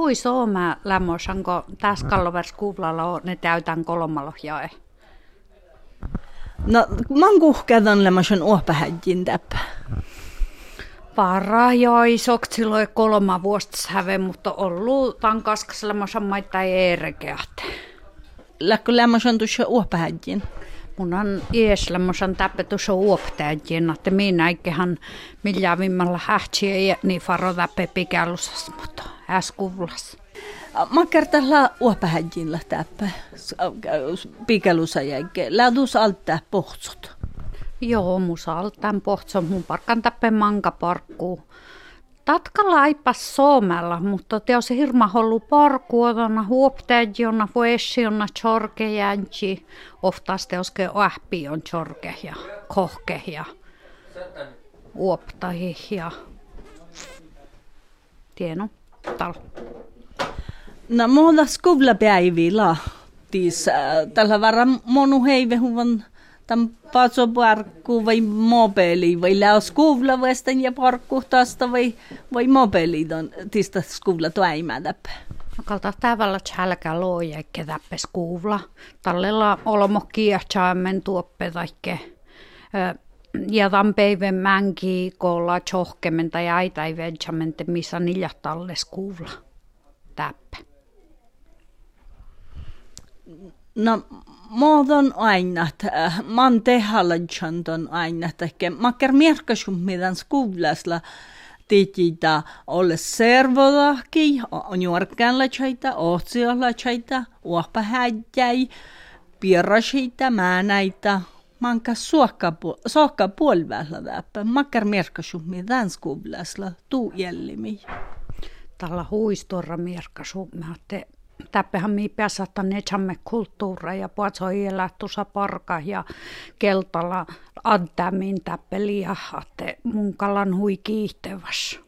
hui sooma lämmösanko tässä kallovers kuulalla on ne täytän kolmalo jae. No, man kuhkädän lämmösen uopähäjin täppä. Para joi silloin kolma vuotta häve, mutta ollut tan kaskasella maita ei erekeat. Läkkö lämmösen tuossa uopähäjin? Mun on ies lämmösen täppä tuossa uopähäjin, että minä ikään millään vimmalla hähtsiä niin faro täppä pikälusas, mutta äskuvlas. Mä kertaan uopähäjin täppä pikälusa jäikä. Lähdus alta pohtsut. Joo, musa tämän pohtson mun parkan tappe manka parkkuu. Tatkalla aipas soomella, mutta te on se hirma hollu parkku, otana huoptäjona, vuesiona, chorkejänci. Oftas te oske ähpi on chorke ja kohke ja uoptahi ja tieno, tal. No, muuta skuvlapäivillä. Tis, äh, tällä varmaan monu heivehuvan tämän patsoparkku vai mobili vai läos kuvla västän ja parkku tästä vai, vai mobili on tistä skuvla toimädäp. Kalta tavalla tjälkä looja eikä täppes kuvla. Tallella olmo kiehtsaamen tuoppe taikke. Ja tämän päivän mänki kolla tjohkemen tai aitai vedjamente missä niljatalles kuvla. Täppä. No, Muodon aina, man tehallanjan ton aina, että makker merkasum meidän skuulasla tiititä ole servodahki, on juorkänla chaita, ohtsiolla chaita, uohpa häjäi, pierrasita, määnäitä, manka suokka puolivällä läppä, makker merkasum meidän skuulasla, tuu jällimi. Tällä huistorra merkasum, että täppähän mi pääsata nechamme kulttuura ja puatsoi tuossa parka ja keltala addamin täppeli ja hatte munkalan hui kiihteväs.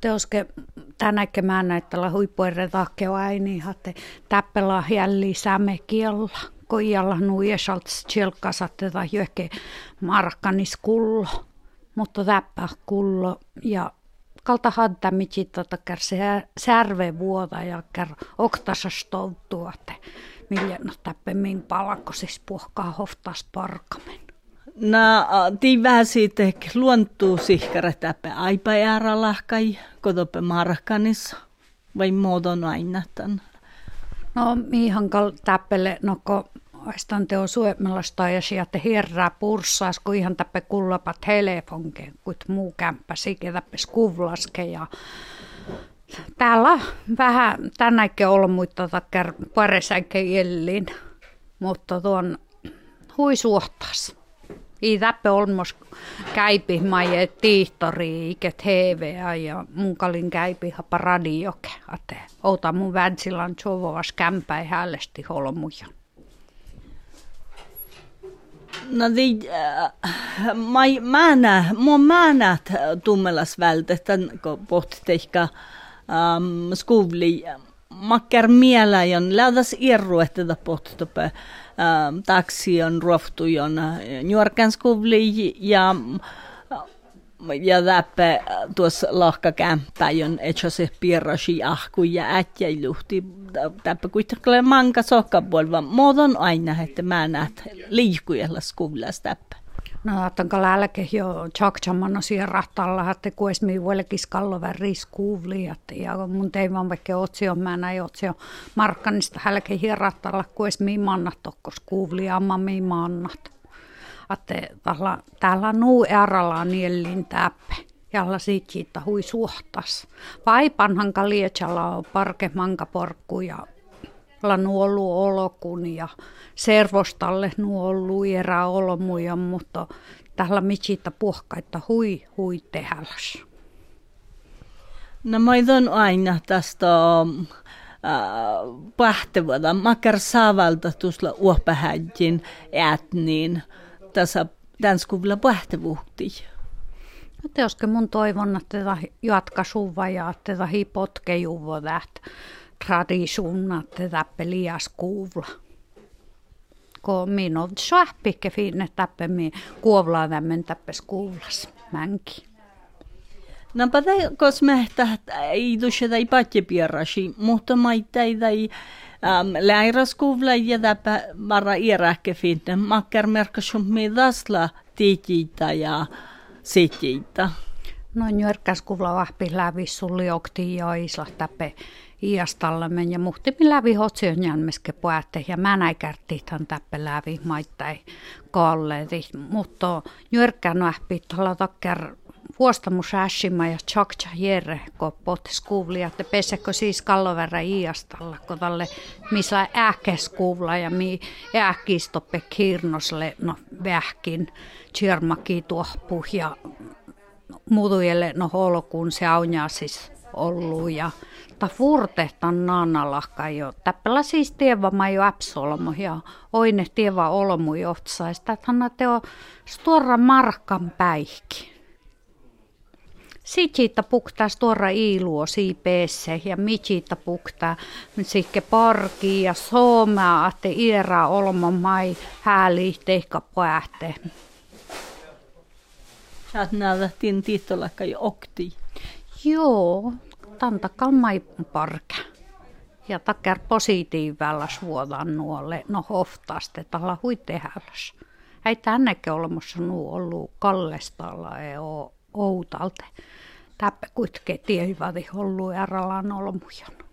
Teoske tänäkö mä näyttällä huippuerre tahkeo äini hatte täppela jälli säme kiella. Koijalla nuiesalt tjelkasatte tai johonkin markkanis kullo. Mutta täppä kullo ja kalta hadda mitsit tota se särve vuoda ja kär oktasa stoltua, että millä no täppe min palakko siis puhkaa hoftas parkamen. No, tii vähän siitä luontuu sihkare täppe aipajäära lahkai, kotope markkanissa, vai muodon aina tämän? No, mihan kal täppele, no ko Aistan teo suemmelasta ja sieltä herraa purssaas, kun ihan tappe kullapat telefonke, kun muu kämppä tappe skuvlaske ja täällä vähän tänäkin ollut muita takkar paresäke jellin, mutta tuon hui suhtas. I täppe olmos käypi maie tiihtori iket ja mun kalin käypi hapa radioke. Outa mun väntsilän sovovas kämpäi hällesti holmuja. No det, äh, mai määnä, mua määnät tummelas vältetän, kun pohtitehkä um, skuvli makkar miela jon irru että da pohtope um, taksi on ruoftu jon nuorkan skuvli ja ja läppe tuossa lahkakämppä, jon etso se pierrasi ahku ja ätjäiluhti. Täppä kuitenkin manka sokkapuolva. Muodon aina, että mä näet liikujalla skuulas täppä. No, että lälke jo tjakchamano siihen rahtalla, että kun esmi vuolekin skallover riskuuvli, ja mun tein vaan vaikka otsio, mä näin otsio markkanista hälke hierrattalla, kun esmi mannat tokkos kuuvli mammi mannat että täällä, täällä nuu eralla niellin täppe. Jalla siitä hui suhtas. Vaipanhan kalietsalla on parke manka porkku ja la nuolu olokun ja servostalle nuolu erä olmuja, mutta täällä mitsitä puhkaita hui hui tehäläs. No mä aina tästä äh, pähtävältä, makar saavalta tuossa uopähäjin ätniin tässä tämän skuvilla pähtävuhti. No teoske mun toivon, että jatka suva ja tätä hipotke juvo täht tradisunna tätä pelias kuvla. Kun minun on sähpikke finne täppe mi kuovlaa tämän täppes kuvlas mänki. No pada kos mehtä ei tuossa tai patje pierasi, mutta maita ei tai um, läiraskuvla ja täpä marra iärähke finne. Makkar merkasum me dasla tiitiitä ja setiitä. No njörkäskuvla vahpi läpi sulli okti ja isla täpe iastallamen ja muhtimin läpi hotsion jänmeske puätte ja mä näin kärttiithan täppe läpi maittai kalleeti. Mutta njörkkän nähpi tuolla takkar vuostamus äshima ja tjakcha jerre, kun pohti skuvlia, että pesekö siis kalloverra iastalla, kun tälle missä ähkeskuvla ja mi ähkistoppe kirnosle, no vähkin, tsirmaki tuohpu ja muutujelle no holkuun se on siis ollut ja ta furtehtan naanalahka jo. Täppälä siis tieva jo äpsolmo ja oine tieva olmu johtsaista, että hän teo stora markan päihki. Sitten puktaa stora iiluo siipeessä ja mitsiitä puktaa sikke parki ja soomea, että iera olmo mai hääli teikka poähte. Sä oot tiittolakka jo okti. Joo, tantakal mai parka. Ja takkar positiivalla suodan nuolle, no hoftaste tala hui tehälläs. Ei tännekin olemassa nuu ollut kallestalla ei oo outalta. Täppä kuitenkin tiivadi hullu ja ralan olmujan.